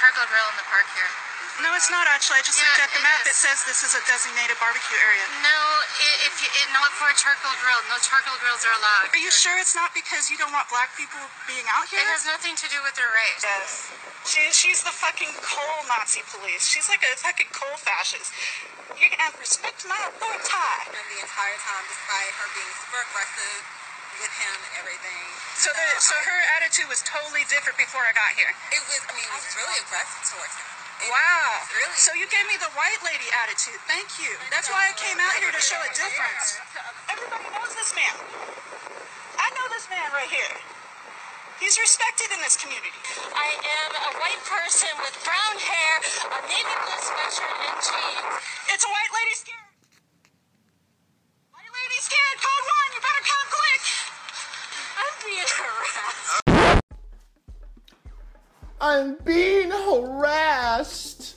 charcoal grill in the park here. No, it's not actually. I just Yeah, looked at the map. It says this is a designated barbecue area. No, if you, it, not for a charcoal grill. No charcoal grills are allowed. Are you sure it's not because you don't want black people being out here? It has nothing to do with their race. Yes. She, she's the fucking coal Nazi police. She's like a fucking coal fascist. You can have respect my authority. And the entire time, despite her being super aggressive with him and everything. So the so her attitude was totally different before I got here. It was, I mean, it was really aggressive towards him. It Wow. Really. So you gave me the white lady attitude. Thank you. That's why I came out here to show a difference. Everybody knows this man. I know this man right here. He's respected in this community. I am a white person with brown hair, a navy blue sweatshirt, and jeans. It's a white lady scared. I'm being harassed.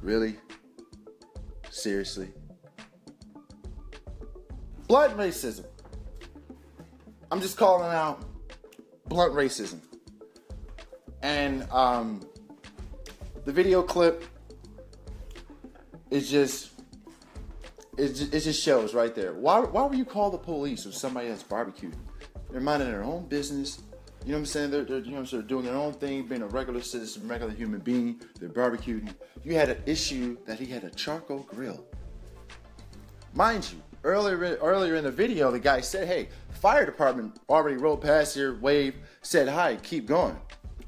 Really? Seriously? Blunt racism. I'm just calling out blunt racism. And um, the video clip is just it, ju- it just shows right there. Why why would you call the police if somebody that's barbecued? They're minding their own business. You know what I'm saying? They're, they're you know I'm? They're doing their own thing, being a regular citizen, regular human being. They're barbecuing. You had an issue that he had a charcoal grill. Mind you, earlier earlier in the video, the guy said, "Hey, fire department already rode past here, waved, said hi, keep going."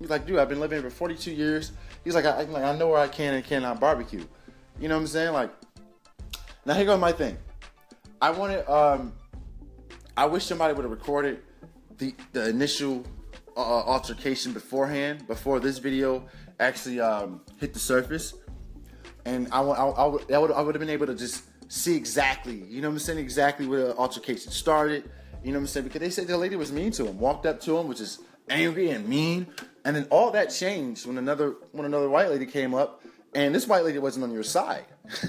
He's like, "Dude, I've been living here for 42 years." He's like, I, like, I know where I can and cannot barbecue." You know what I'm saying? Like, now here goes my thing. I wanted, um, I wish somebody would have recorded the the initial uh, altercation beforehand, before this video actually um, hit the surface, and I, I, I would I would have been able to just see exactly, you know what I'm saying, exactly where the altercation started. You know what I'm saying? Because they said the lady was mean to him, walked up to him, which is angry and mean, and then all that changed when another when another white lady came up, and this white lady wasn't on your side.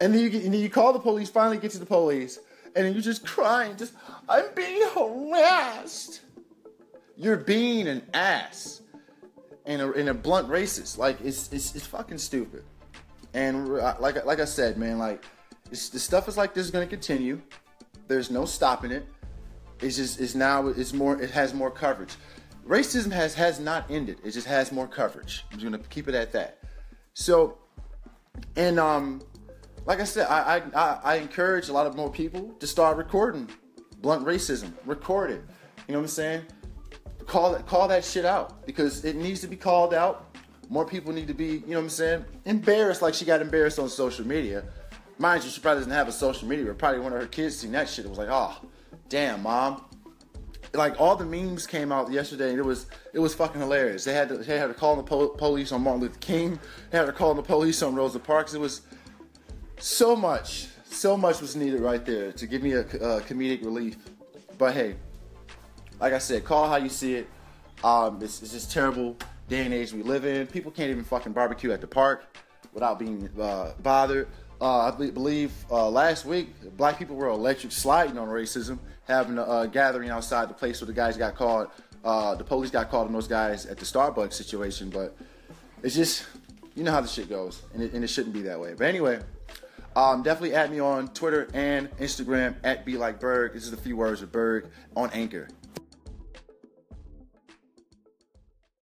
and then you get, and then you call the police, finally get to the police, and then you're just crying, just I'm being harassed. You're being an ass and a, a blunt racist. Like it's, it's it's fucking stupid. And like like I said, man, like the stuff is like this is gonna continue. There's no stopping it. It's just it's now it's more it has more coverage. Racism has has not ended. It just has more coverage. I'm just gonna keep it at that. So, and um, like I said, I, I, I encourage a lot of more people to start recording blunt racism. Record it. You know what I'm saying? Call that call that shit out because it needs to be called out. More people need to be, you know what I'm saying, embarrassed like she got embarrassed on social media. Mind you, she probably doesn't have a social media, but probably one of her kids seen that shit. It was like, oh, damn, mom. Like all the memes came out yesterday, and it was it was fucking hilarious. They had to they had to call the po- police on Martin Luther King. They had to call the police on Rosa Parks. It was so much, so much was needed right there to give me a, a comedic relief. But hey, like I said, call how you see it. Um, it's, just terrible day and age we live in. People can't even fucking barbecue at the park without being uh, bothered. Uh, I believe uh, last week, black people were electric sliding on racism, having a uh, gathering outside the place where the guys got called. Uh, the police got called on those guys at the Starbucks situation, but it's just, you know how the shit goes, and it, and it shouldn't be that way. But anyway, um, definitely add me on Twitter and Instagram at Be Like Berg. This is a few words of Berg on Anchor.